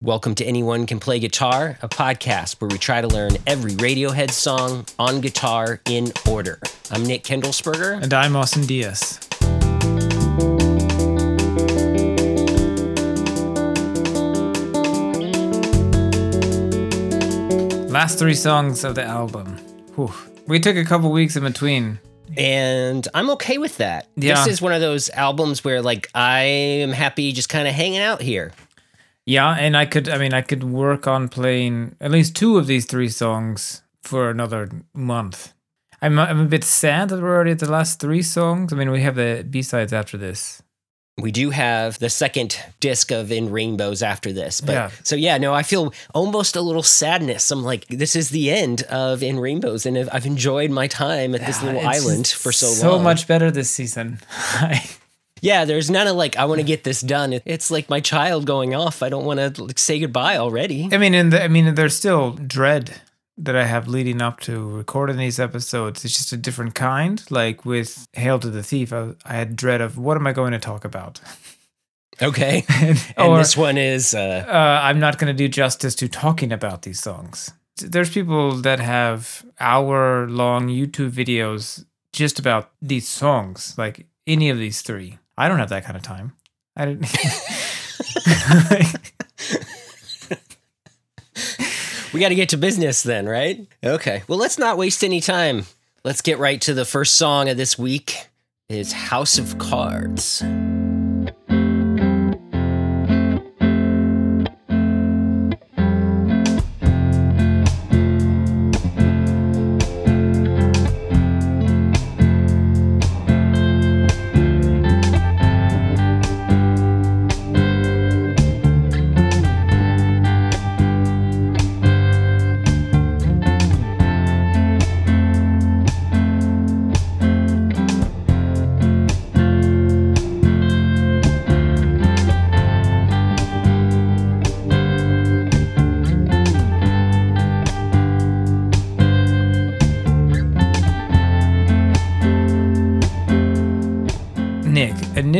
Welcome to Anyone Can Play Guitar, a podcast where we try to learn every Radiohead song on guitar in order. I'm Nick Kendallsberger. And I'm Austin Diaz. Last three songs of the album. Whew. We took a couple weeks in between. And I'm okay with that. Yeah. This is one of those albums where, like, I am happy just kind of hanging out here. Yeah, and I could, I mean, I could work on playing at least two of these three songs for another month. I'm, I'm a bit sad that we're already at the last three songs. I mean, we have the B sides after this. We do have the second disc of In Rainbows after this. But Yeah. so, yeah, no, I feel almost a little sadness. I'm like, this is the end of In Rainbows. And I've enjoyed my time at this Yeah, little island for so, So long. So much better this season. Yeah, there's none of like, I want to get this done. It's like my child going off. I don't want to like, say goodbye already. I mean, in the, I mean, there's still dread that I have leading up to recording these episodes. It's just a different kind. Like with Hail to the Thief, I, I had dread of what am I going to talk about? Okay. And or this one is, uh, uh, I'm not going to do justice to talking about these songs. There's people that have hour long YouTube videos just about these songs, like any of these three. I don't have that kind of time. I didn't. we got to get to business then, right? Okay. Well, let's not waste any time. Let's get right to the first song of this week is House of Cards.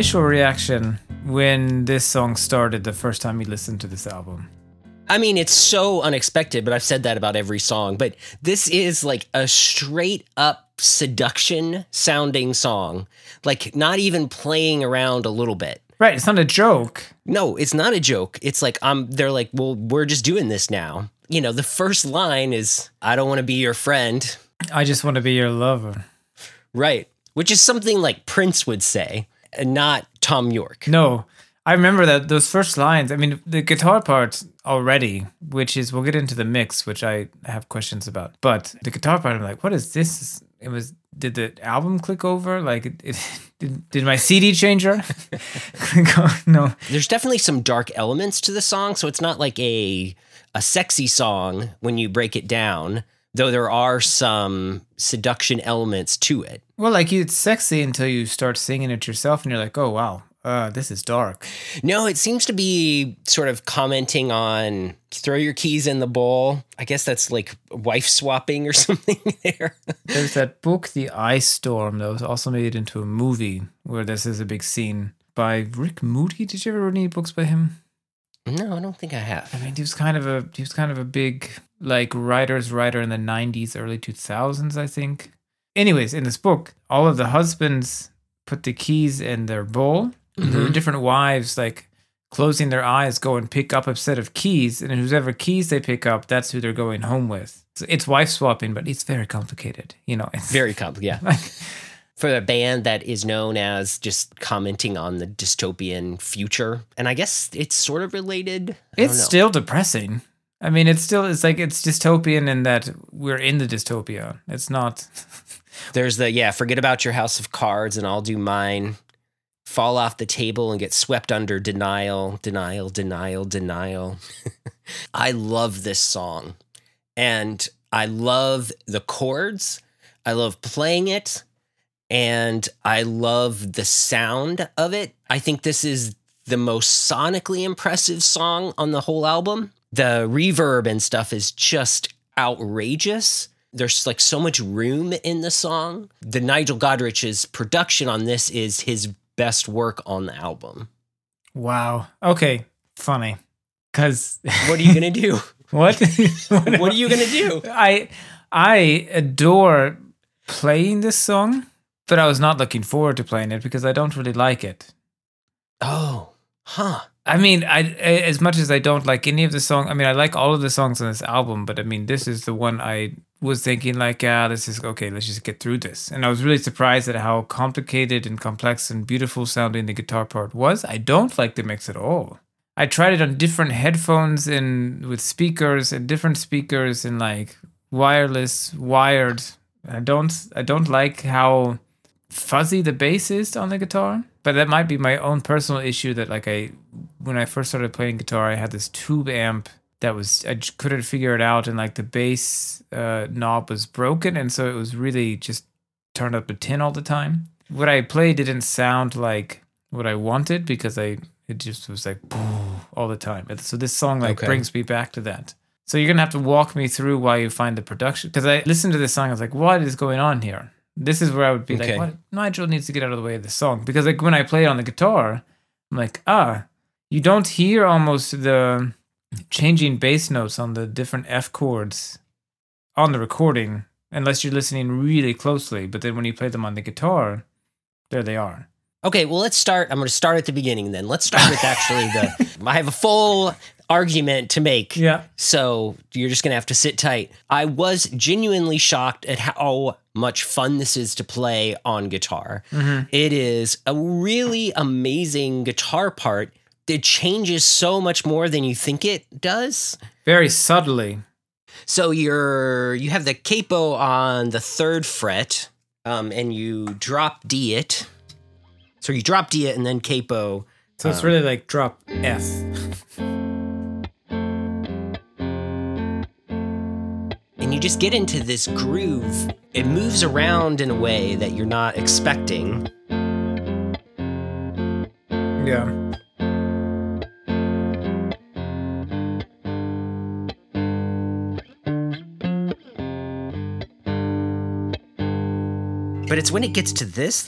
Initial reaction when this song started the first time you listened to this album. I mean, it's so unexpected, but I've said that about every song. But this is like a straight up seduction sounding song, like not even playing around a little bit. Right, it's not a joke. No, it's not a joke. It's like um they're like, "Well, we're just doing this now." You know, the first line is, "I don't want to be your friend." I just want to be your lover. Right. Which is something like Prince would say, not Thom Yorke. No, I remember that those first lines. I mean, the guitar part already, which is we'll get into the mix, which I have questions about. But the guitar part, I'm like, what is this? It was. Did the album click over? Like, it, it did, did my CD changer click? No. There's definitely some dark elements to the song, so it's not like a a sexy song when you break it down, though there are some seduction elements to it. Well, like it's sexy until you start singing it yourself, and you're like, oh wow, uh, this is dark. No, it seems to be sort of commenting on throw your keys in the bowl. I guess that's like wife swapping or something there. There's that book, The Ice Storm, that was also made into a movie where this is a big scene by Rick Moody. Did you ever read any books by him? No, I don't think I have. I mean, he was kind of a he was kind of a big like writer's writer in the '90s, early 2000s, I think. Anyways, in this book, all of the husbands put the keys in their bowl. Mhm. different wives, like closing their eyes, go and pick up a set of keys, and whoever keys they pick up, that's who they're going home with. So it's wife swapping, but it's very complicated. You know, it's Very complicated. Yeah. For a band that is known as just commenting on the dystopian future, and I guess it's sort of related. I it's still depressing. I mean, it's still it's like it's dystopian in that we're in the dystopia. It's not. There's the yeah, forget about your house of cards and I'll do mine. Fall off the table and get swept under denial, denial, denial, denial. I love this song. And I love the chords. I love playing it. And I love the sound of it. I think this is the most sonically impressive song on the whole album. The reverb and stuff is just outrageous. There's like so much room in the song. The Nigel Godrich's production on this is his best work on the album. Wow. Okay. Funny. Because What are you gonna do? what? what are you gonna do? I I adore playing this song, but I was not looking forward to playing it because I don't really like it. Oh, huh. I mean, I as much as I don't like any of the song. I mean, I like all of the songs on this album, but I mean, this is the one I was thinking like, ah, this is okay. Let's just get through this. And I was really surprised at how complicated and complex and beautiful sounding the guitar part was. I don't like the mix at all. I tried it on different headphones and with speakers and different speakers and like wireless, wired. I don't. I don't like how fuzzy the bass is on the guitar but that might be my own personal issue that like i when i first started playing guitar i had this tube amp that was i couldn't figure it out and like the bass uh, knob was broken and so it was really just turned up to 10 all the time. What i played didn't sound like what i wanted because i it just was like all the time. So this song like Okay. brings me back to that. So you're gonna have to walk me through why you find the production because i listened to this song i was like what is going on here this is where I would be Okay. like, what? Nigel needs to get out of the way of the song. Because like when I play it on the guitar, I'm like, ah, you don't hear almost the changing bass notes on the different F chords on the recording unless you're listening really closely. But then when you play them on the guitar, there they are. Okay, well, let's start. I'm going to start at the beginning then. Let's start with actually the. I have a full argument to make. Yeah. So you're just going to have to sit tight. I was genuinely shocked at how much fun this is to play on guitar. It is a really amazing guitar part that changes so much more than you think it does. Very subtly. So you're you have the capo on the third fret, um, and you drop D it. So you drop D it and then capo. So it's really like drop F. you just get into this groove. It moves around in a way that you're not expecting. Yeah. But it's when it gets to this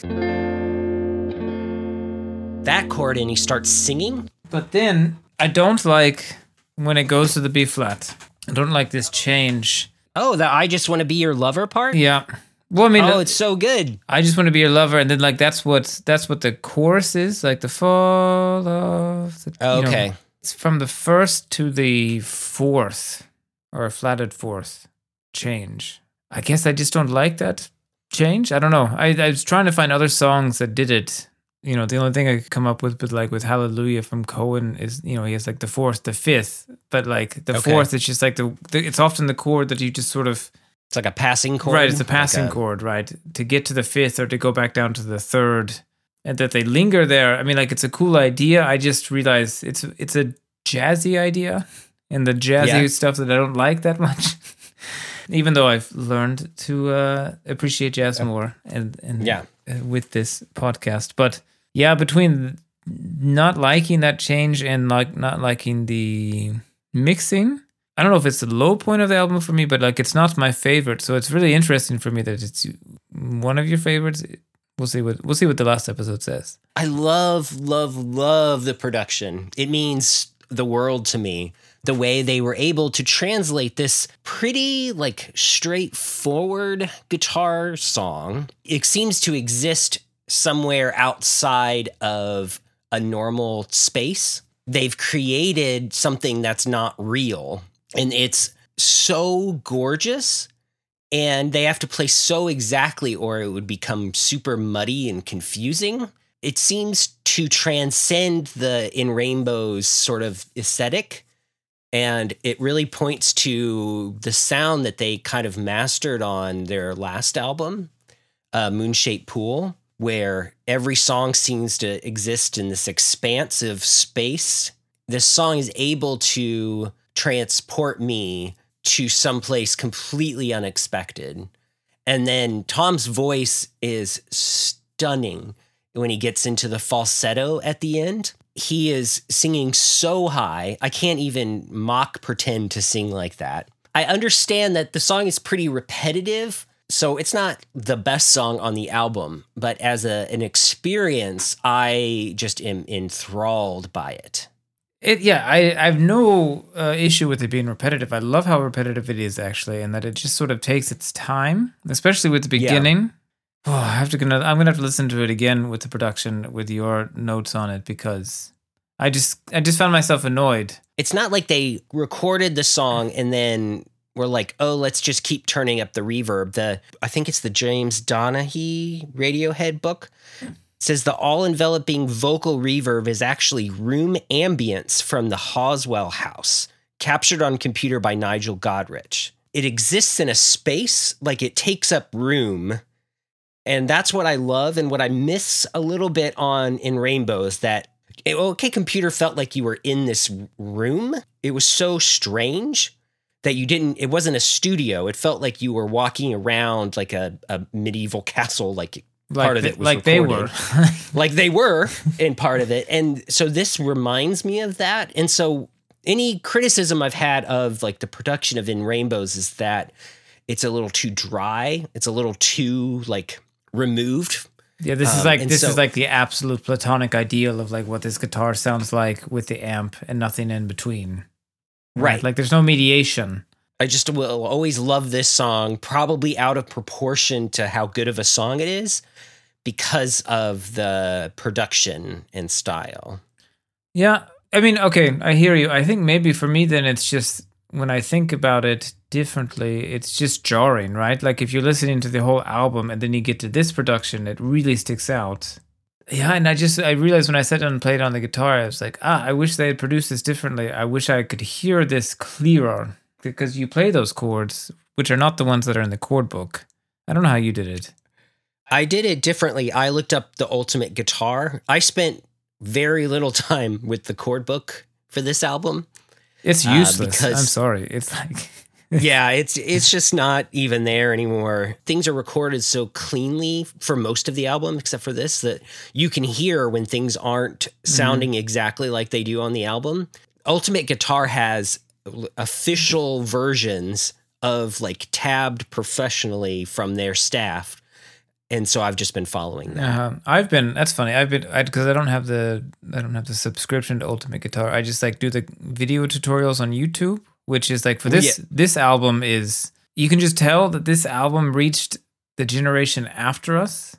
that chord and he starts singing. But then I don't like when it goes to the B flat. I don't like this change. Oh, the I just want to be your lover part? Yeah. Well, I mean, Oh, uh, it's so good. I just want to be your lover, and then like that's what that's what the chorus is, like the fall of. The, you know, Okay. it's from the first to the fourth, or a flatted fourth change. I guess I just don't like that change. I don't know. I, I was trying to find other songs that did it. You know, the only thing I could come up with, with like with Hallelujah from Cohen is, you know, he has like the fourth, the fifth, but like the Okay. fourth, it's just like the, the, it's often the chord that you just sort of It's like a passing chord. Right, it's a like passing a- chord, right? To get to the fifth or to go back down to the third, and that they linger there. I mean, like it's a cool idea. I just realize it's it's a jazzy idea, and the jazzy Yeah. stuff that I don't like that much. Even though I've learned to uh, appreciate jazz more, and and Yeah. with this podcast, but yeah, between not liking that change and like not liking the mixing. I don't know if it's the low point of the album for me, but like it's not my favorite. So it's really interesting for me that it's one of your favorites. We'll see what we'll see what the last episode says. I love, love, love the production. It means the world to me. The way they were able to translate this pretty, like, straightforward guitar song. It seems to exist somewhere outside of a normal space. They've created something that's not real. And it's so gorgeous and they have to play so exactly or it would become super muddy and confusing. It seems to transcend the in rainbows sort of aesthetic and it really points to the sound that they kind of mastered on their last album, uh, Moon Shaped Pool, where every song seems to exist in this expansive space. This song is able to transport me to someplace completely unexpected. And then Tom's voice is stunning when he gets into the falsetto at the end. He is singing so high. I can't even mock pretend to sing like that. I understand that the song is pretty repetitive, so it's not the best song on the album, but as a, an experience, I just am enthralled by it. It yeah, I, I have no uh, issue with it being repetitive. I love how repetitive it is actually, and that it just sort of takes its time, especially with the Yeah. beginning. Oh, I have to gonna I'm gonna have to listen to it again with the production with your notes on it because I just I just found myself annoyed. It's not like they recorded the song and then were like, "Oh, let's just keep turning up the reverb." The I think it's the James Doheny Radiohead book says the all-enveloping vocal reverb is actually room ambience from the Halswell house, captured on computer by Nigel Godrich. It exists in a space, like it takes up room. And that's what I love and what I miss a little bit on in Rainbows that eh, OK Computer felt like you were in this room. It was so strange that you didn't it wasn't a studio. It felt like you were walking around like a, a medieval castle like Like Part of it was like they were. like they were in part of it. And so this reminds me of that. And so any criticism I've had of like the production of In Rainbows is that it's a little too dry. It's a little too like removed. yeah, this is Um, like and this so- is like the absolute platonic ideal of like what this guitar sounds like with the amp and nothing in between. Right. Like there's no mediation. I just will always love this song, probably out of proportion to how good of a song it is because of the production and style. Yeah, I mean, okay, I hear you. I think maybe for me, then it's just when I think about it differently, it's just jarring, right? Like if you're listening to the whole album and then you get to this production, it really sticks out. Yeah, and I just I realized when I sat down and played on the guitar, I was like, ah, I wish they had produced this differently. I wish I could hear this clearer because you play those chords, which are not the ones that are in the chord book. I don't know how you did it. I did it differently. I looked up the ultimate guitar. I spent very little time with the chord book for this album. It's Uh, useless. because- I'm sorry. It's like yeah, it's it's just not even there anymore. Things are recorded so cleanly for most of the album, except for this, that you can hear when things aren't sounding exactly like they do on the album. Ultimate Guitar has official versions of like tabbed professionally from their staff. And so I've just been following that. Uh, I've been. That's funny. I've been because I, don't have the I don't have the subscription to Ultimate Guitar. I just like do the video tutorials on YouTube, which is like for this Yeah. this album is you can just tell that this album reached the generation after us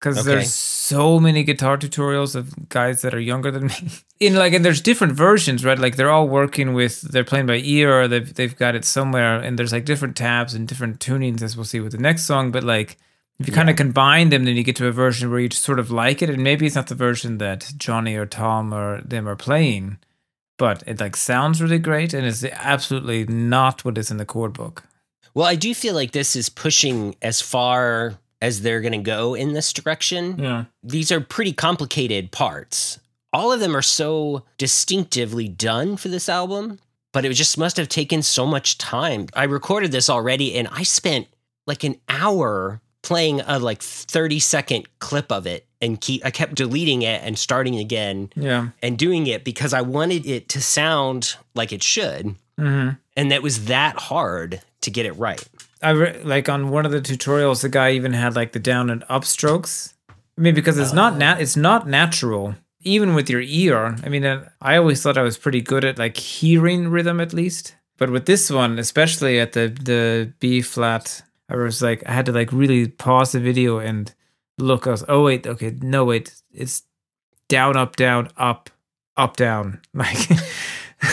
because Okay. there's so many guitar tutorials of guys that are younger than me. In like and there's different versions, right? Like they're all working with they're playing by ear or they've they've got it somewhere, and there's like different tabs and different tunings as we'll see with the next song, but like. If you kind of combine them, then you get to a version where you just sort of like it, and maybe it's not the version that Johnny or Tom or them are playing, but it like sounds really great, and it's absolutely not what is in the chord book. Well, I do feel like this is pushing as far as they're going to go in this direction. Yeah, these are pretty complicated parts. All of them are so distinctively done for this album, but it just must have taken so much time. I recorded this already and I spent like an hour playing a like 30 second clip of it and keep I kept deleting it and starting again yeah, and doing it because I wanted it to sound like it should. hmm And that was that hard to get it right. I re- like on one of the tutorials, the guy even had like the down and up strokes. I mean, because it's not nat, it's not natural. Even with your ear, I mean, uh, I always thought I was pretty good at like hearing rhythm at least. But with this one, especially at the the B flat, I was like, I had to like really pause the video and look. I was, oh wait, okay, no wait, it's down, up, down, up, up, down. Like,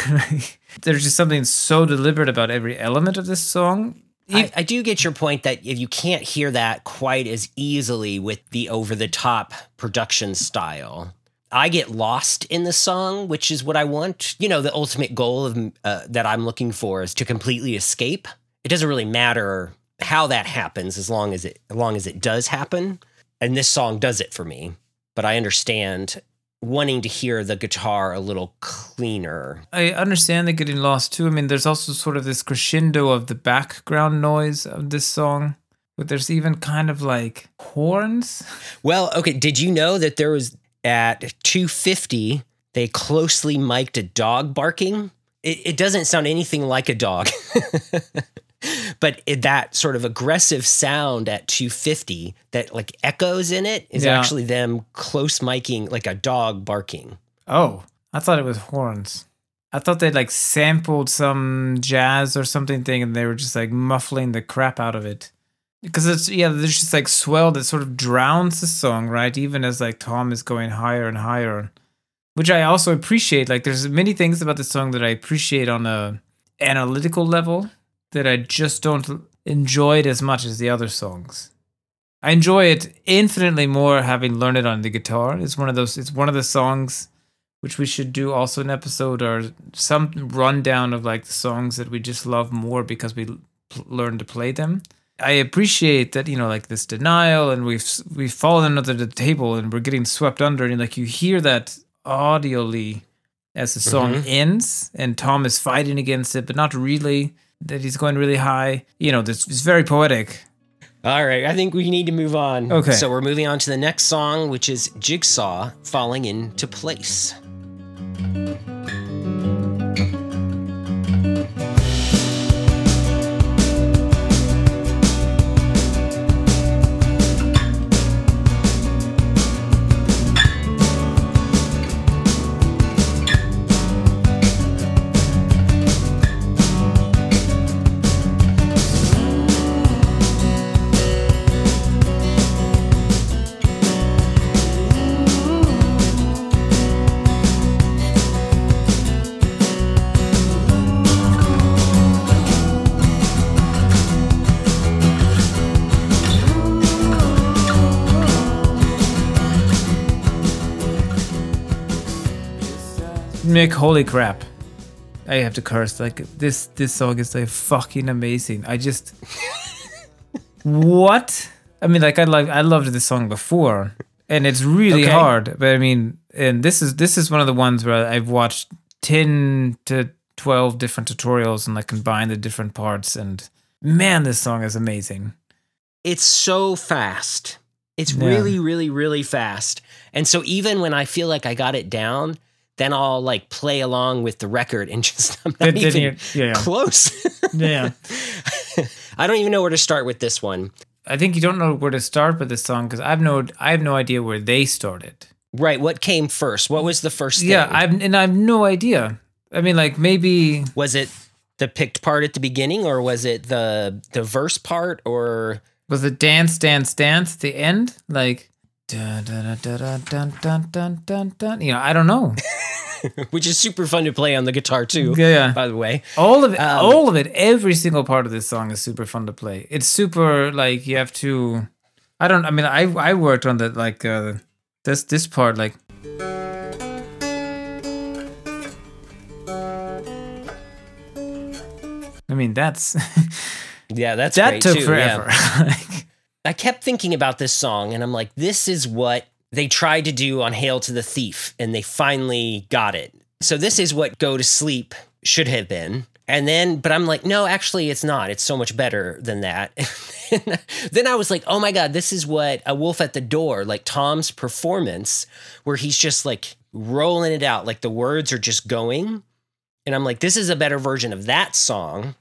like there's just something so deliberate about every element of this song. I, I do get your point that if you can't hear that quite as easily with the over the top production style, I get lost in the song, which is what I want. You know, the ultimate goal of uh, that I'm looking for is to completely escape. It doesn't really matter how that happens as long as it as long as it does happen. And this song does it for me. But I understand wanting to hear the guitar a little cleaner. I understand the getting lost too. I mean, there's also sort of this crescendo of the background noise of this song, but there's even kind of like horns. Well, okay. Did you know that there was at 250, they closely mic'd a dog barking? It, it doesn't sound anything like a dog. but it, that sort of aggressive sound at 250 that like echoes in it is Yeah. actually them close miking like a dog barking. Oh, I thought it was horns. I thought they'd like sampled some jazz or something thing and they were just like muffling the crap out of it. Because it's yeah, there's just like swell that sort of drowns the song, right? Even as like Tom is going higher and higher. Which I also appreciate. Like there's many things about the song that I appreciate on a analytical level that I just don't enjoy it as much as the other songs. I enjoy it infinitely more having learned it on the guitar. It's one of those it's one of the songs which we should do also an episode or some rundown of like the songs that we just love more because we learned to play them. I appreciate that you know like this denial and we've we've fallen under the table and we're getting swept under and like you hear that audioly as the song Mhm. ends and Tom is fighting against it but not really that he's going really high you know this is very poetic All right, I think we need to move on. Okay. So we're moving on to the next song, which is Jigsaw Falling Into Place. Nick, holy crap. I have to curse. Like this this song is like fucking amazing. I just What? I mean like I like I loved this song before and it's really Okay. hard. But I mean and this is this is one of the ones where I've watched 10 to 12 different tutorials and like combine the different parts and man this song is amazing. It's so fast. It's Yeah. really, really, really fast. And so even when I feel like I got it down, then I'll like play along with the record and just I'm not even you're- yeah. close. Yeah. I don't even know where to start with this one. I think you don't know where to start with this song cuz I've no I have no idea where they started. Right, what came first? What was the first thing? Yeah, I've and I have no idea. I mean, like maybe was it the picked part at the beginning or was it the the verse part or was it dance, dance, dance at the end? Like you know, I don't know. Which is super fun to play on the guitar too. Yeah, By the way, all of it, um, all of it, every single part of this song is super fun to play. It's super like you have to. I don't. I mean, I I worked on that like uh, this this part like. I mean, that's. yeah, that's that took too, forever. Yeah. I kept thinking about this song and I'm like, this is what they tried to do on Hail to the Thief, and they finally got it. So this is what Go to Sleep should have been. And then, but I'm like, no, actually, it's not. It's so much better than that. then I was like, oh my God, this is what A Wolf at the Door, like Tom's performance, where he's just like rolling it out, like the words are just going. And I'm like, this is a better version of that song.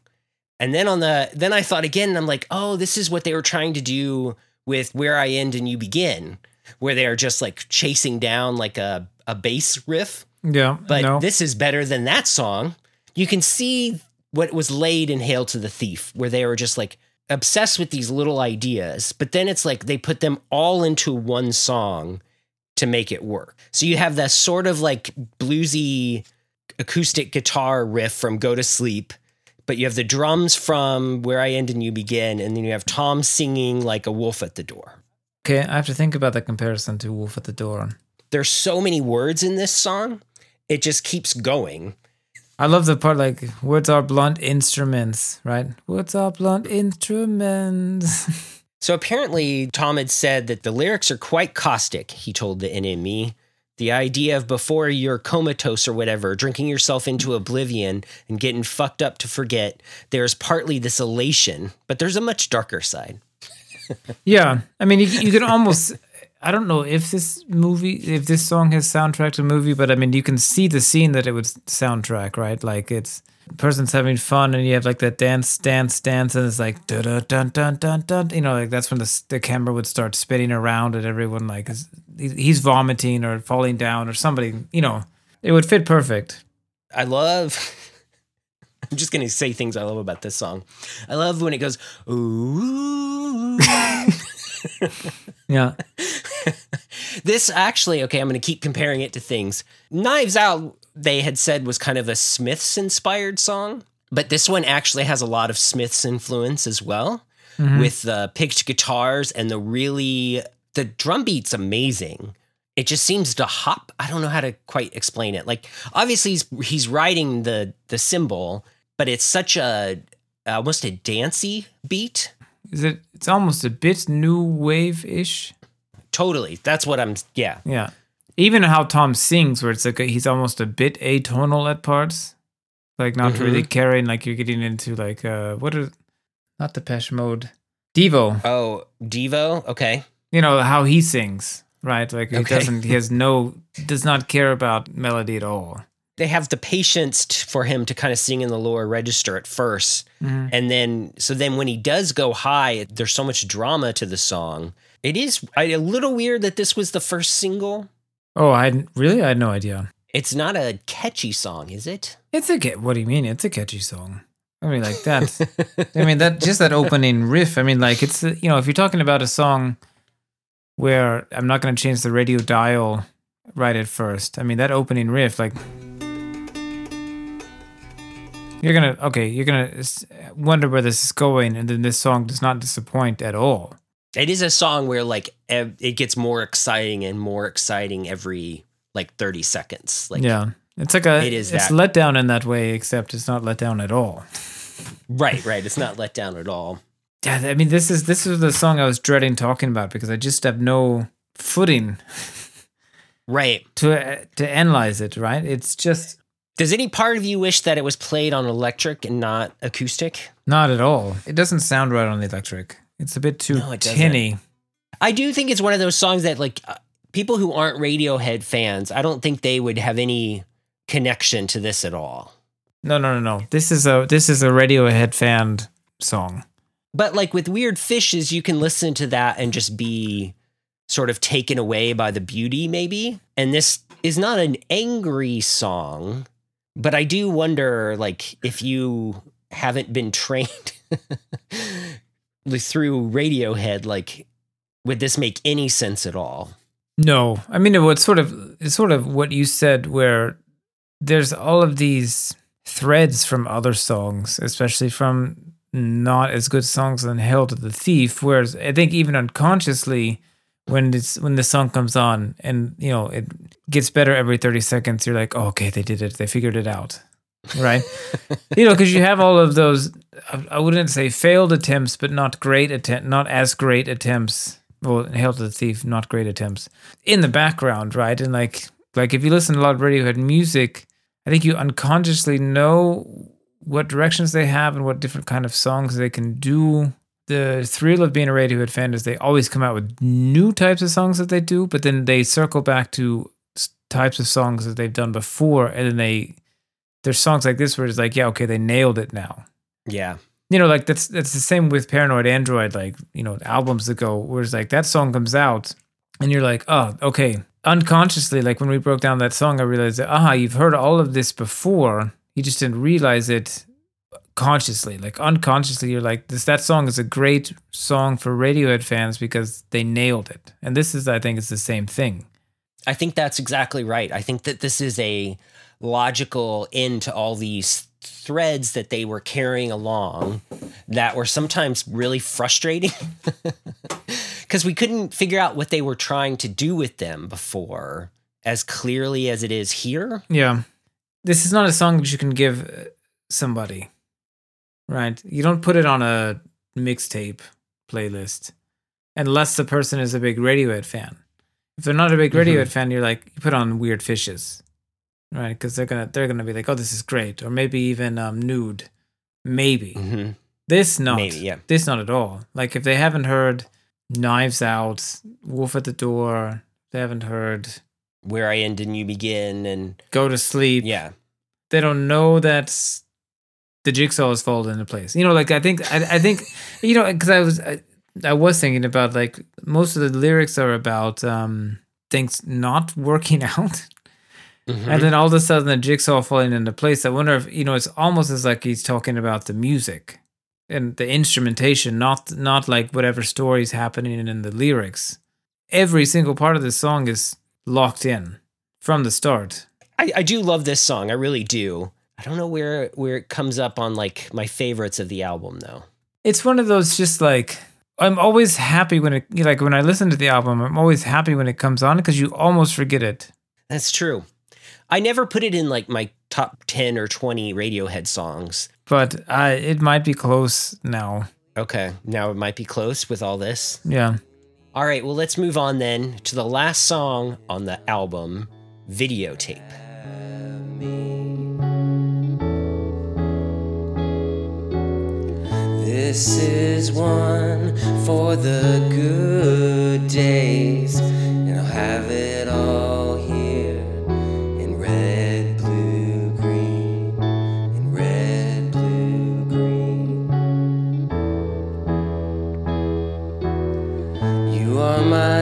And then on the then I thought again, and I'm like, oh, this is what they were trying to do with Where I End and You Begin, where they are just like chasing down like a, a bass riff. yeah, But no. this is better than that song. You can see what was laid in Hail to the Thief, where they were just like obsessed with these little ideas, but then it's like they put them all into one song to make it work. So you have that sort of like bluesy acoustic guitar riff from Go to Sleep, but you have the drums from Where I End and You Begin, and then you have Tom singing like a wolf at the door. Okay, I have to think about the comparison to Wolf at the Door. There's so many words in this song, it just keeps going. I love the part like words are blunt instruments, right? Words are blunt instruments. So apparently, Tom had said that the lyrics are quite caustic, he told the NME. The idea of before you're comatose or whatever, drinking yourself into oblivion and getting fucked up to forget, there's partly this elation, but there's a much darker side. yeah, I mean, you, you can almost. I don't know if this movie, if this song has soundtrack to a movie, but I mean, you can see the scene that it would soundtrack, right? Like it's the person's having fun, and you have like that dance, dance, dance, and it's like dun dun dun dun dun. You know, like that's when the the camera would start spinning around, and everyone like is he's vomiting or falling down or somebody, you know. It would fit perfect. I love. I'm just gonna say things I love about this song. I love when it goes ooh. Yeah. this actually, okay, I'm gonna keep comparing it to things. Knives Out, they had said was kind of a Smiths inspired song, but this one actually has a lot of Smiths influence as well, Mhm. with the picked guitars and the really the drum beat's amazing. It just seems to hop. I don't know how to quite explain it. Like obviously he's he's riding the the cymbal, but it's such a almost a dancey beat. Is it? It's almost a bit new wave ish. Totally. That's what I'm yeah. Yeah. Even how Tom sings, where it's like a, he's almost a bit atonal at parts, like not really caring, Like you're getting into like uh what are not Depeche Mode, Devo. Oh, Devo? Okay. You know how he sings, right? Like he Okay. doesn't. He has no. Does not care about melody at all. They have the patience t- for him to kind of sing in the lower register at 1st Mhm. And then, so then when he does go high, there's so much drama to the song. It is a little weird that this was the first single. Oh, I really. I had no idea. It's not a catchy song, is it? It's a what do you mean? It's a catchy song. I mean, like that. I mean that just that opening riff. I mean, like it's you know if you're talking about a song where I'm not going to change the radio dial right at first. I mean that opening riff, like you're gonna okay, you're gonna wonder where this is going, and then this song does not disappoint at all. It is a song where like ev- it gets more exciting and more exciting every like 30 seconds. Like yeah, it's like a It is it's that. let down in that way, except it's not let down at all. right, right. It's not let down at all. Yeah, I mean this is this is the song I was dreading talking about because I just have no footing Right. to uh, to analyze it. Right? It's just Does any part of you wish that it was played on electric and not acoustic? not at all. It doesn't sound right on the electric. It's a bit too No, doesn't. tinny. I do think it's one of those songs that like uh, people who aren't Radiohead fans, I don't think they would have any connection to this at all. No, no, no, no. This is a this is a Radiohead fan song. But like with Weird Fishes, you can listen to that and just be sort of taken away by the beauty, maybe. And this is not an angry song, but I do wonder, like, if you haven't been trained through Radiohead, like, would this make any sense at all? No, I mean it was sort of it's sort of what you said, where there's all of these threads from other songs, especially from not as good songs than "Hail to the Thief." Whereas I think even unconsciously, when it's when the song comes on and you know it gets better every thirty seconds, you're like, oh, okay, they did it, they figured it out, right? you know, because you have all of those. I- wouldn't say failed attempts, but not great attempt, not as great attempts. Well, Hail to the Thief, not great attempts in the background, right? And like, like if you listen to a lot of Radiohead music, I think you unconsciously know what directions they have and what different kind of songs they can do. The thrill of being a Radiohead fan is they always come out with new types of songs that they do, but then they circle back to types of songs that they've done before, and then they there's songs like this where it's like, yeah, okay, they nailed it now Yeah. you know, like that's that's the same with Paranoid Android, like you know, albums ago, where it's like that song comes out, and you're like, oh, okay. Unconsciously, like when we broke down that song, I realized that ah, you've heard all of this before. You just didn't realize it consciously. Like unconsciously, you're like, this that song is a great song for Radiohead fans because they nailed it. And this is, I think, it's the same thing. I think that's exactly right. I think that this is a logical end to all these threads that they were carrying along that were sometimes really frustrating because we couldn't figure out what they were trying to do with them before as clearly as it is here. Yeah. This is not a song that you can give uh, somebody, right? You don't put it on a mixtape playlist unless the person is a big Radiohead fan. If they're not a big Mhm. Radiohead fan, you're like, you put on Weird Fishes, right? Because they're gonna they're gonna be like, oh, this is great, or maybe even um, Nude, maybe. hmm This not, Maybe, yeah. this not at all. Like if they haven't heard Knives Out, Wolf at the Door, they haven't heard Where I End and You Begin. And Go to Sleep, yeah. they don't know that the jigsaw is folded into place. You know, like I think I, I think you know because I was I, I was thinking about like most of the lyrics are about um things not working out. Mhm. and then all of a sudden the jigsaw falling into place. I wonder if you know it's almost as like he's talking about the music and the instrumentation, not not like whatever story's happening in the lyrics. Every single part of the song is locked in from the start. I, I do love this song. I really do. I don't know where where it comes up on like my favorites of the album though. It's one of those just like I'm always happy when it like when I listen to the album. I'm always happy when it comes on because you almost forget it. That's true. I never put it in like my top 10 or 20 Radiohead songs. But I it might be close now. Okay, now it might be close with all this. Yeah. All right, well, let's move on then to the last song on the album, Videotape. This is one for the good days, and I'll have it all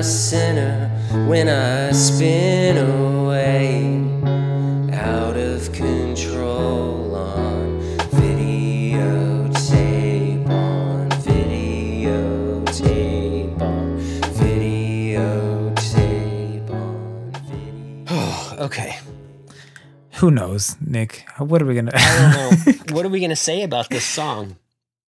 are sinner when I spin away out of control on videotape, on videotape, on videotape, on video. Okay. Who knows, Nick? What are we gonna? I don't know. what are we going to say about this song?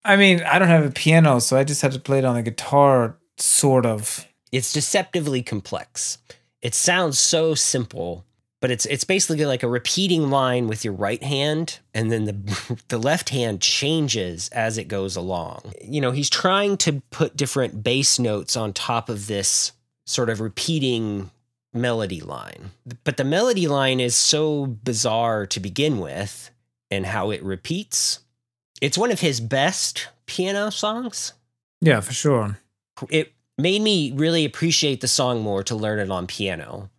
I mean, I don't have a piano, so I just had to play it on the guitar, sort of. It's deceptively complex. It sounds so simple, but it's it's basically like a repeating line with your right hand and then the the left hand changes as it goes along. You know, he's trying to put different bass notes on top of this sort of repeating melody line. But the melody line is so bizarre to begin with and how it repeats. It's one of his best piano songs Yeah, for sure. it made me really appreciate the song more to learn it on piano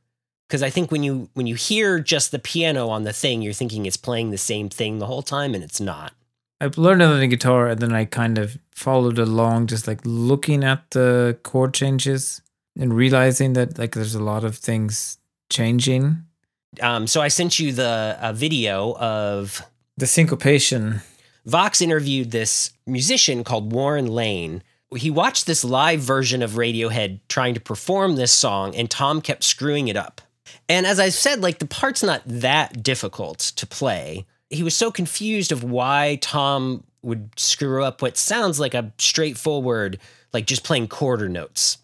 because i think when you when you hear just the piano on the thing you're thinking it's playing the same thing the whole time and it's not I learned it on the guitar, and then I kind of followed along, just like looking at the chord changes and realizing that like there's a lot of things changing. um, so i sent you the uh, video of The syncopation. vox interviewed this musician called warren lane he watched this live version of radiohead trying to perform this song and tom kept screwing it up and as i said like the part's not that difficult to play he was so confused of why Tom would screw up what sounds like a straightforward, like just playing quarter notes.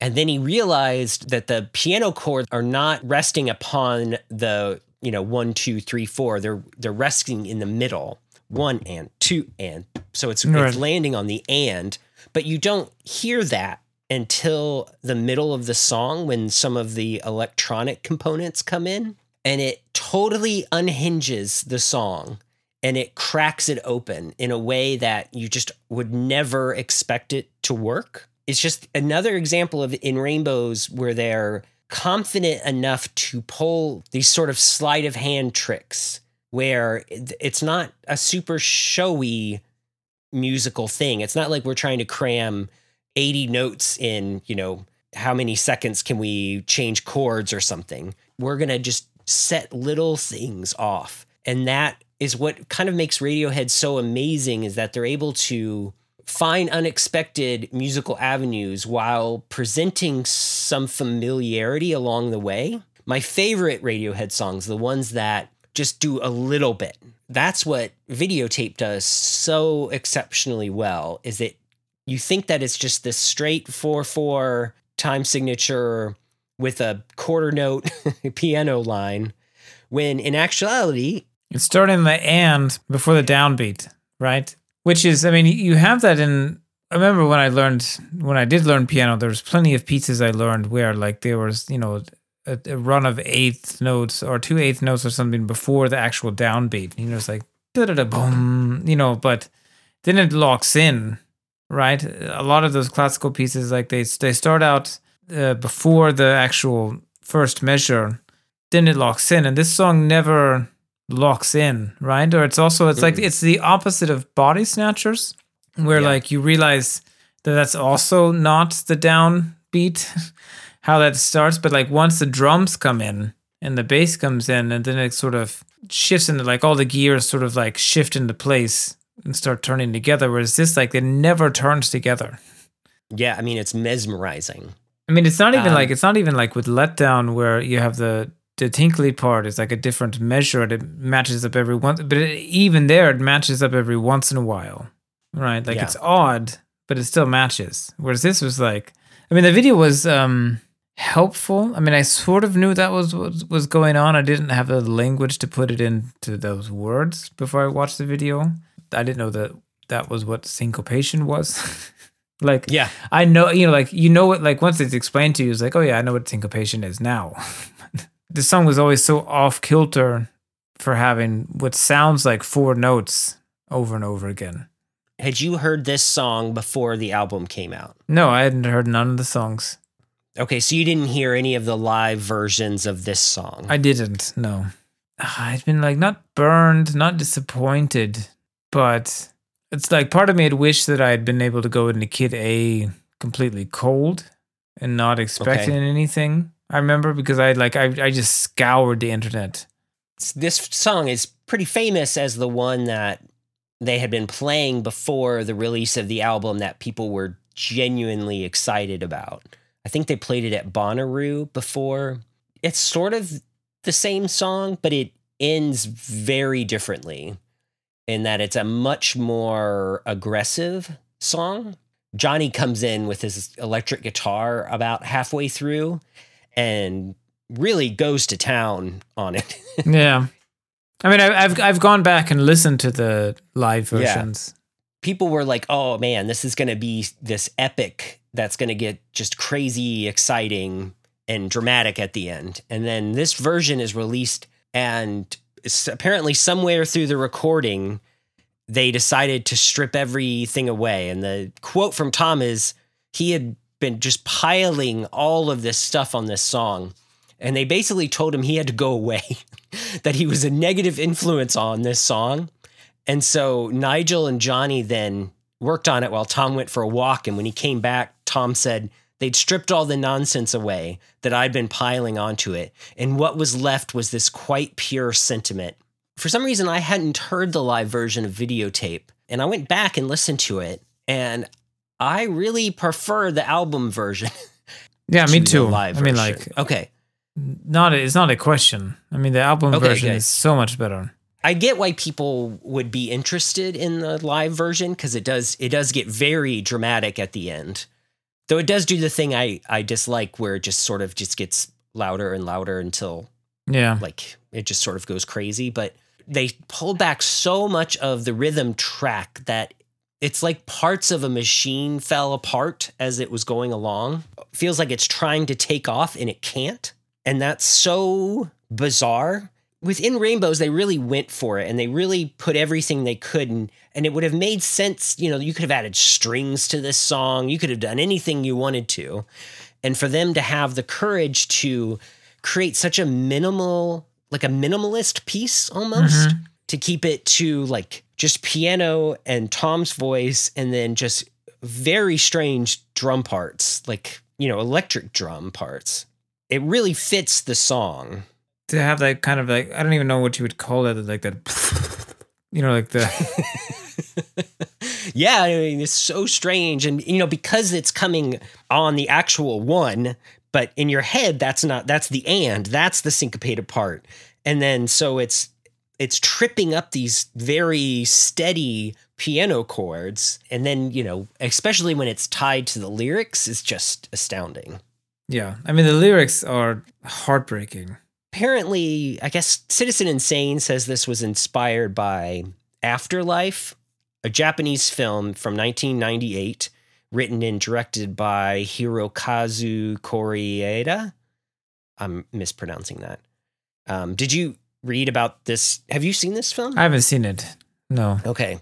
And then he realized that the piano chords are not resting upon the, you know, one, two, three, four. They're they're resting in the middle. One and two and. So it's, Right. it's landing on the and, but you don't hear that until the middle of the song when some of the electronic components come in and it totally unhinges the song and it cracks it open in a way that you just would never expect it to work. It's just another example of in Rainbows where they're confident enough to pull these sort of sleight of hand tricks where it's not a super showy musical thing. It's not like we're trying to cram 80 notes in, you know, how many seconds can we change chords or something. We're going to just set little things off. And that is what kind of makes Radiohead so amazing is that they're able to find unexpected musical avenues while presenting some familiarity along the way. My favorite Radiohead songs, the ones that just do a little bit. That's what videotape does so exceptionally well is that you think that it's just this straight 4-4 time signature with a quarter note piano line when in actuality It's starting the and before the downbeat, right? Which is, I mean, you have that in. I remember when I learned, when I did learn piano, there was plenty of pieces I learned where, like, there was, you know, a, a run of eighth notes or two eighth notes or something before the actual downbeat. You know, it's like da da da boom, you know, but then it locks in, right? A lot of those classical pieces, like they they start out uh, before the actual first measure, then it locks in, and this song never locks in, right? Or it's also it's like it's the opposite of body snatchers, where Yeah. like you realize that that's also not the downbeat, how that starts, but like once the drums come in, and the bass comes in, and then it sort of shifts into like all the gears sort of like shift into place and start turning together. Whereas this, like, it never turns together. Yeah, I mean it's mesmerizing. I mean, it's not even Um, like it's not even like with letdown where you have the the tinkly part is like a different measure and it matches up every once, but it, even there it matches up every once in a while, right? Like Yeah. it's odd, but it still matches. Whereas this was like, I mean, the video was um helpful. I mean, I sort of knew that was what was going on. I didn't have the language to put it into those words before I watched the video. I didn't know that that was what syncopation was. like, Yeah. I know, you know, like you know what, like once it's explained to you, it's like, oh yeah, I know what syncopation is now. the song was always so off kilter for having what sounds like four notes over and over again. Had you heard this song before the album came out? No, I hadn't heard none of the songs. Okay, so you didn't hear any of the live versions of this song. I didn't. No, ah, I'd been like not burned, not disappointed, but it's like part of me had wished that I had been able to go into Kid A completely cold and not expecting anything. I remember because I like I I just scoured the internet. this song is pretty famous as the one that they had been playing before the release of the album that people were genuinely excited about. I think they played it at Bonnaroo before. It's sort of the same song, but it ends very differently in that it's a much more aggressive song. Johnny comes in with his electric guitar about halfway through and really goes to town on it. yeah. I mean, I, I've I've gone back and listened to the live Yeah. versions. people were like, "Oh man, this is going to be this epic that's going to get just crazy exciting and dramatic at the end." And then this version is released and apparently somewhere through the recording they decided to strip everything away. And the quote from Thom is he had been just piling all of this stuff on this song. And they basically told him he had to go away that he was a negative influence on this song. And so Nigel and Johnny then worked on it while Thom went for a walk. And when he came back, Thom said they'd stripped all the nonsense away that I'd been piling onto it. And what was left was this quite pure sentiment. For some reason, I hadn't heard the live version of videotape. And I went back and listened to it. And I really prefer the album version. Yeah, me to the too. live I mean, like okay. not a, it's not a question. I mean, the album Okay, version good. is so much better. I get why people would be interested in the live version because it does it does get very dramatic at the end. Though it does do the thing I I dislike where it just sort of just gets louder and louder until Yeah, like it just sort of goes crazy. But they pulled back so much of the rhythm track that it's like parts of a machine fell apart as it was going along. Feels like it's trying to take off and it can't. And that's so bizarre. Within Rainbows, they really went for it and they really put everything they could. And, and it would have made sense. You know, you could have added strings to this song, you could have done anything you wanted to. And for them to have the courage to create such a minimal, like a minimalist piece almost, mm-hmm. to keep it to like just piano and Thom's voice and then just very strange drum parts, like, you know, electric drum parts. It really fits the song. To have that kind of like I don't even know what you would call it, like that. You know, like the yeah, I mean, it's so strange. And, you know, because it's coming on the actual one, but in your head, that's not, that's the and, that's the syncopated part. And then so it's, it's tripping up these very steady piano chords. And then, you know, especially when it's tied to the lyrics, is just astounding. yeah. I mean, the lyrics are heartbreaking. Apparently, I guess Citizen Insane says this was inspired by Afterlife, a Japanese film from 1998, written and directed by Hirokazu Kore-eda. I'm mispronouncing that. Um, did you read about this? Have you seen this film? I haven't seen it. No. Okay.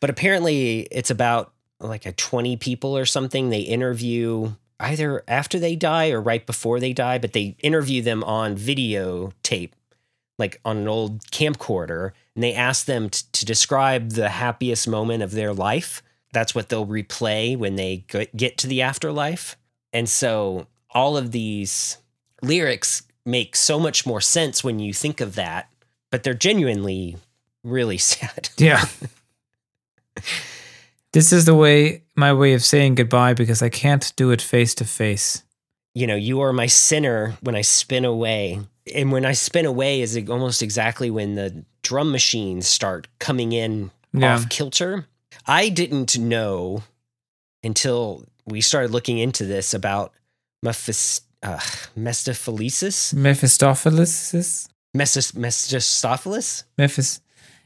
But apparently it's about like a 20 people or something. They interview either after they die or right before they die, but they interview them on videotape, like on an old camcorder, and they ask them t- to describe the happiest moment of their life. That's what they'll replay when they g- get to the afterlife. And so all of these lyrics make so much more sense when you think of that, but they're genuinely really sad. Yeah. this is the way my way of saying goodbye because I can't do it face to face. You know, you are my sinner when I spin away. And when I spin away is almost exactly when the drum machines start coming in Yeah. off kilter. I didn't know until we started looking into this about Mephis, uh, Mephistopheles. Mephistopheles? Mephis- Mephistopheles?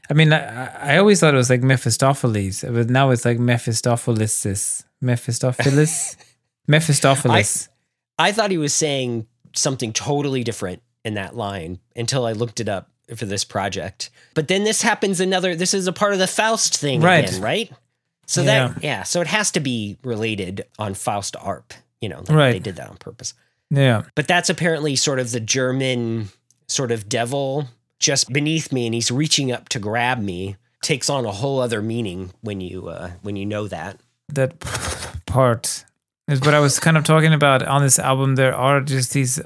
I mean, I, I always thought it was like Mephistopheles, but now it's like Mephistopheles. Mephistopheles? Mephistopheles. I thought he was saying something totally different in that line until I looked it up for this project. But then this happens another this is a part of the Faust thing Right. again, right? So that yeah, so it has to be related on Faust ARP, you know, like Right. they did that on purpose. yeah. But that's apparently sort of the German sort of devil just beneath me and he's reaching up to grab me takes on a whole other meaning when you uh, when you know that. that part is what I was kind of talking about on this album. There are just these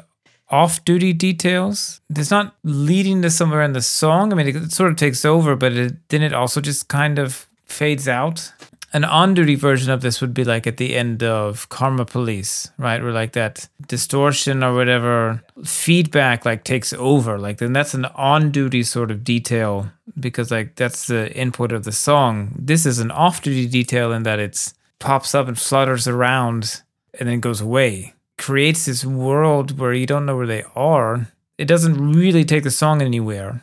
off duty details. It's not leading to somewhere in the song. I mean, it sort of takes over, but it, then it also just kind of fades out. An on duty version of this would be like at the end of Karma Police, right? Where like that distortion or whatever feedback like takes over. Like then that's an on duty sort of detail because like that's the input of the song. This is an off duty detail in that it's pops up and flutters around and then goes away. Creates this world where you don't know where they are. It doesn't really take the song anywhere.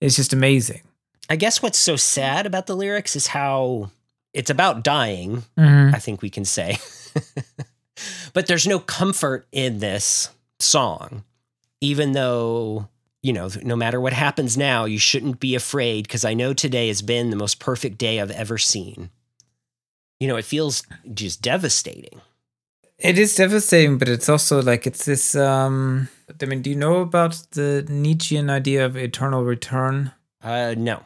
It's just amazing. I guess what's so sad about the lyrics is how it's about dying, Mm-hmm. I think we can say. but there's no comfort in this song, even though, you know, no matter what happens now, you shouldn't be afraid because I know today has been the most perfect day I've ever seen. You know, it feels just devastating. It is devastating, but it's also like it's this. um I mean, do you know about the Nietzschean idea of eternal return? Uh, no.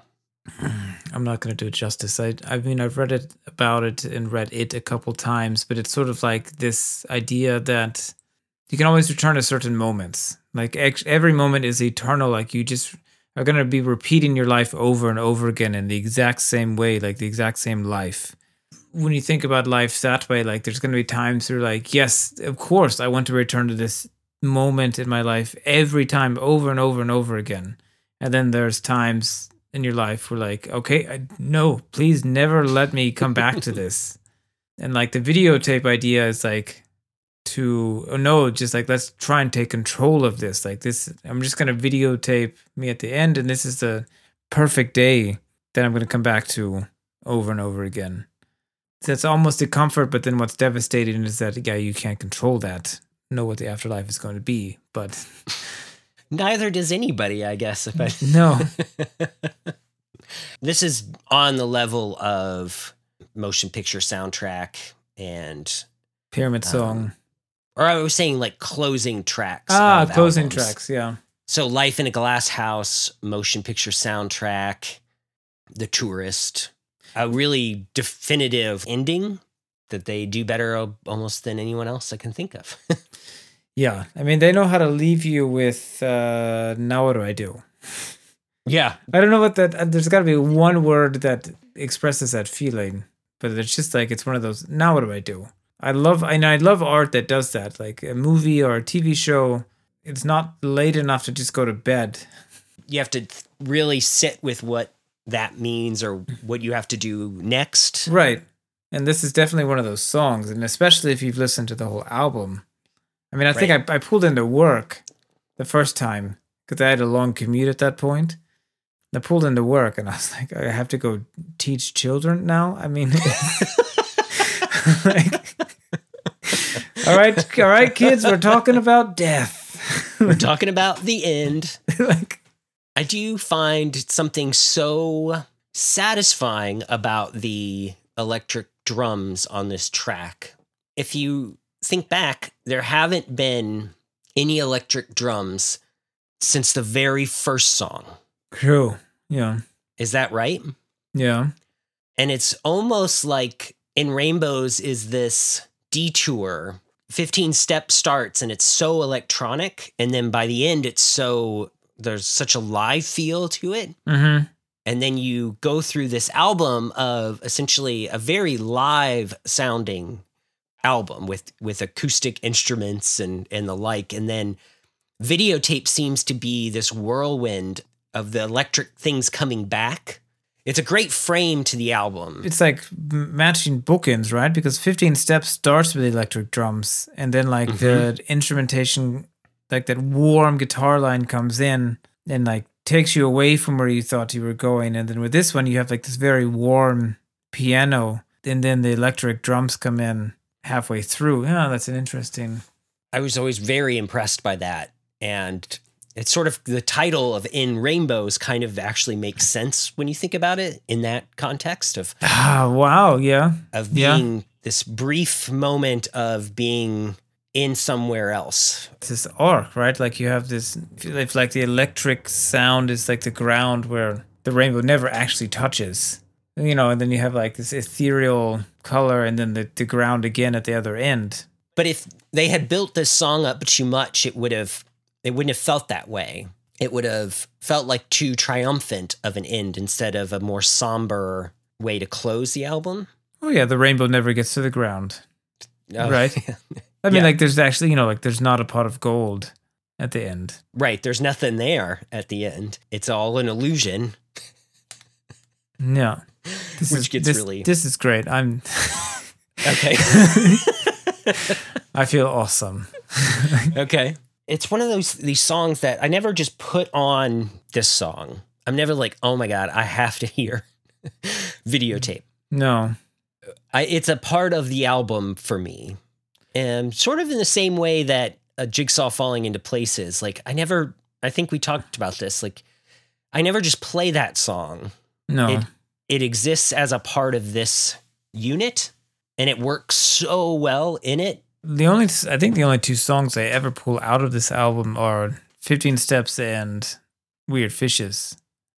I'm not going to do it justice. I, I mean, I've read it about it and read it a couple times, but it's sort of like this idea that you can always return to certain moments. Like ex- every moment is eternal. Like you just are going to be repeating your life over and over again in the exact same way, like the exact same life. When you think about life that way, like there's going to be times where, like, yes, of course, I want to return to this moment in my life every time, over and over and over again. And then there's times in your life where like okay I, no please never let me come back to this. And like the videotape idea is like to oh no just like let's try and take control of this. Like this i'm just going to videotape me at the end and this is the perfect day that i'm going to come back to over and over again. So it's almost a comfort but then what's devastating is that yeah you can't control that know what the afterlife is going to be but Neither does anybody, I guess. If I, no this is on the level of motion picture soundtrack and pyramid song or I was saying like closing tracks. ah closing albums. tracks yeah So Life in a Glass House, motion picture soundtrack, The Tourist, a really definitive ending that they do better almost than anyone else I can think of. Yeah, I mean they know how to leave you with uh, now what do I do? yeah. I don't know what that. uh, There's got to be one word that expresses that feeling, but it's just like it's one of those. Now what do I do? I love. I know I love art that does that, like a movie or a TV show. It's not late enough to just go to bed. You have to really sit with what that means or what you have to do next. Right. And this is definitely one of those songs, and especially if you've listened to the whole album. I mean, I think I, I pulled into work the first time because I had a long commute at that point. I pulled into work and I was like, I have to go teach children now. I mean, like, all right, all right, kids, we're talking about death. We're talking about the end. like, I do find something so satisfying about the electric drums on this track. If you think back, there haven't been any electric drums since the very first song. true. Yeah. Is that right? Yeah. And it's almost like in Rainbows is this detour 15 step starts and it's so electronic and then by the end it's so there's such a live feel to it Mm-hmm. and then you go through this album of essentially a very live sounding album with with acoustic instruments and and the like. And then videotape seems to be this whirlwind of the electric things coming back. It's a great frame to the album. It's like matching bookends, right? Because 15 Steps starts with electric drums, and then like the mm-hmm. instrumentation, like that warm guitar line comes in and like takes you away from where you thought you were going. And then with this one, you have like this very warm piano, and then the electric drums come in halfway through. Yeah, that's an interesting. I was always very impressed by that. And it's sort of the title of In Rainbows kind of actually makes sense when you think about it in that context of Ah, wow. Yeah. of Yeah. being this brief moment of being in somewhere else. It's this arc, right? Like you have this, if like the electric sound is like the ground where the rainbow never actually touches, you know, and then you have like this ethereal color and then the, the ground again at the other end. But if they had built this song up too much, it would have it wouldn't have felt that way. It would have felt like too triumphant of an end instead of a more somber way to close the album. Oh, yeah, the rainbow never gets to the ground, Oh, right? I mean, Yeah. like there's actually, you know, like there's not a pot of gold at the end. Right. There's nothing there at the end. It's all an illusion. Yeah. This Which is, gets this, really- This is great. I'm, Okay. I feel awesome. okay. It's one of those these songs that I never just put on this song. I'm never like, oh my God, I have to hear videotape. No. I, it's a part of the album for me. And sort of in the same way that a jigsaw falling into places. Like I never I think we talked about this. Like I never just play that song. No. It it exists as a part of this unit and it works so well in it. The only, I think the only two songs I ever pull out of this album are 15 Steps and Weird Fishes.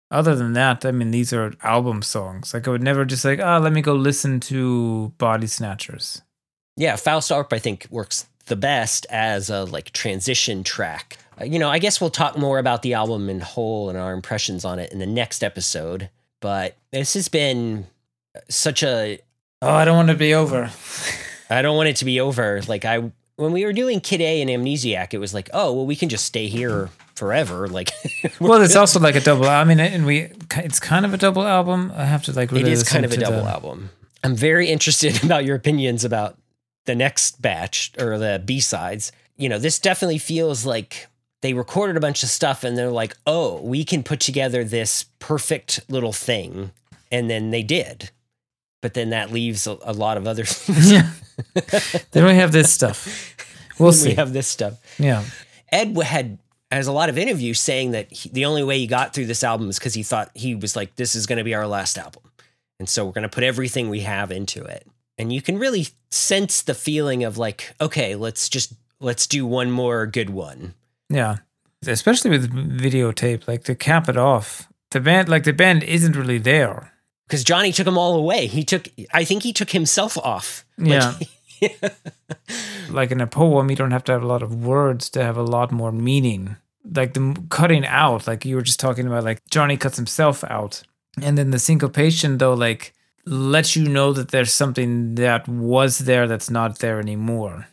Other than that, I mean, these are album songs. Like, I would never just like, ah, let me go listen to Body Snatchers. Yeah, Faust Arp I think works the best as a like transition track. Uh, you know, I guess we'll talk more about the album in whole and our impressions on it in the next episode. But this has been such a Oh, I don't want to be over. I don't want it to be over. Like I when we were doing Kid A and Amnesiac, it was like, oh well, we can just stay here forever. Like Well, it's also like a double. I mean, and we, it's kind of a double album. I have to like. it Really is listen kind of a double the- album. I'm very interested about your opinions about the next batch or the B sides. You know, this definitely feels like they recorded a bunch of stuff and they're like, oh, we can put together this perfect little thing. And then they did. But then that leaves a, a lot of other things. Yeah. then we have this stuff. We'll see. we have this stuff. yeah. Ed had has a lot of interviews saying that he, the only way he got through this album is because he thought he was like, this is going to be our last album. And so we're going to put everything we have into it. And you can really sense the feeling of like, okay, let's just, let's do one more good one. Yeah. Especially with videotape, like to cap it off. The band, like the band isn't really there. Because Johnny took them all away. He took, I think he took himself off. Like, Yeah. like in a poem, you don't have to have a lot of words to have a lot more meaning. Like the cutting out, like you were just talking about, like Johnny cuts himself out. And then the syncopation, though, like lets you know that there's something that was there that's not there anymore.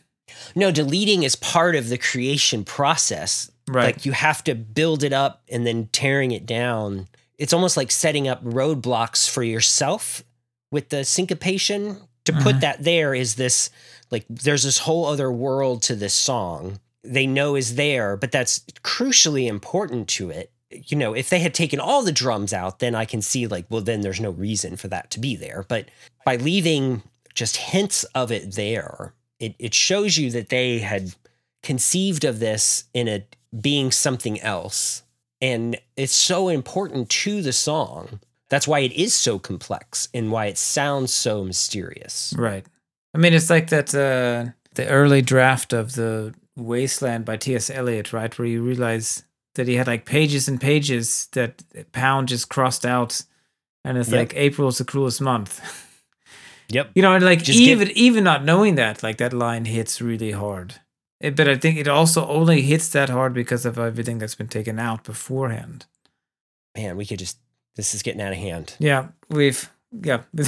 No, deleting is part of the creation process. Right. Like you have to build it up and then tearing it down. It's almost like setting up roadblocks for yourself with the syncopation. To put mm-hmm. that there is this like there's this whole other world to this song they know is there, but that's crucially important to it. You know, if they had taken all the drums out, then I can see like, well, then there's no reason for that to be there. But by leaving just hints of it there, it, it shows you that they had conceived of this in a being something else. And it's so important to the song. That's why it is so complex and why it sounds so mysterious. Right. I mean, it's like that uh, the early draft of the Waste Land by T.S. Eliot, right, where you realize that he had like pages and pages that Pound just crossed out, and it's Yep. like April's the cruelest month. Yep. You know, and like Just even even not knowing that, like that line hits really hard. It, but I think it also only hits that hard because of everything that's been taken out beforehand. Man, we could just. This is getting out of hand. Yeah, we've yeah.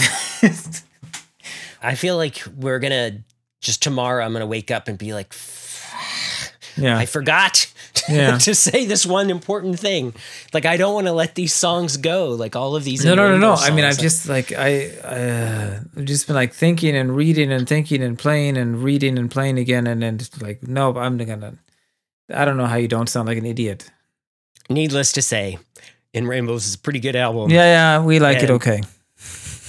I feel like we're gonna just tomorrow. I'm gonna wake up and be like, yeah. I forgot Yeah. to say this one important thing. Like I don't want to let these songs go. Like all of these. no, no, no, no. I mean, I've just like I, uh, I've just been like thinking and reading and thinking and playing and reading and playing again, and then just like, no, I'm not gonna. I don't know how you don't sound like an idiot. Needless to say, In Rainbows is a pretty good album. Yeah, yeah, we like it. Okay.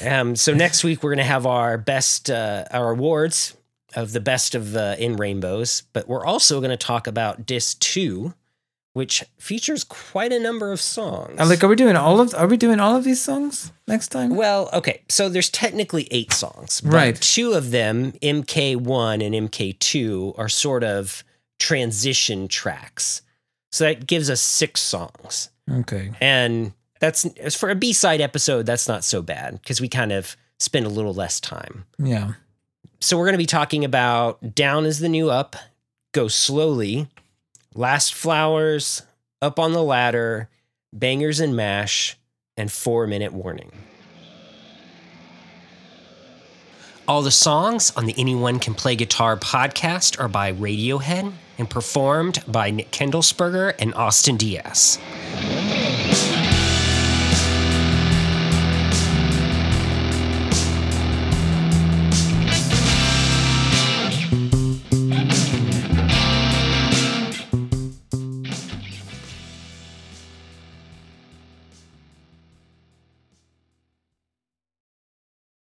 Um, so next week we're gonna have our best, uh, our awards of the best of uh, In Rainbows, but we're also gonna talk about Disc Two, which features quite a number of songs. Uh, like, are we doing all of? Are we doing all of these songs next time? Well, okay. So there's technically eight songs. But Right. Two of them, MK1 and MK2, are sort of transition tracks. So that gives us six songs. Okay. And that's for a B side episode, that's not so bad because we kind of spend a little less time. Yeah. So we're going to be talking about Down is the New Up, Go Slowly, Last Flowers, Up on the Ladder, Bangers and Mash, and Four Minute Warning. All the songs on the Anyone Can Play Guitar podcast are by Radiohead and performed by Nick Kendallsberger and Austin Diaz.